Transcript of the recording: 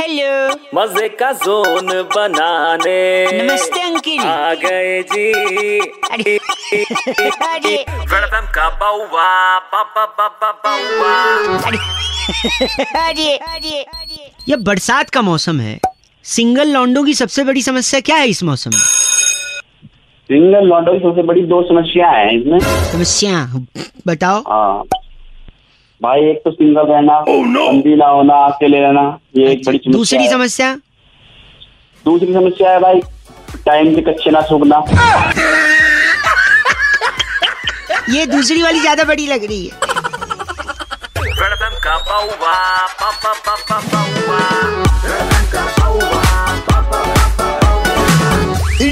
Hello मज़े का zone बनाने। नमस्ते अंकिल। आ गए जी। अरे अरे। वेलकम का बाउवा बाबा बाबा बाउवा। अरे अरे अरे। ये बरसात का मौसम है। सिंगल लॉन्डो की सबसे बड़ी समस्या क्या है इस मौसम में? सिंगल लॉन्डो की सबसे बड़ी दो समस्या है इसमें। समस्या? बताओ। हाँ। भाई एक तो सिंगल रहना बंदी ना होना अकेले रहना ये एक बड़ी समस्या दूसरी समस्या दूसरी समस्या है भाई टाइम से कच्चे ना सूखना। ये दूसरी वाली ज़्यादा बड़ी लग रही है।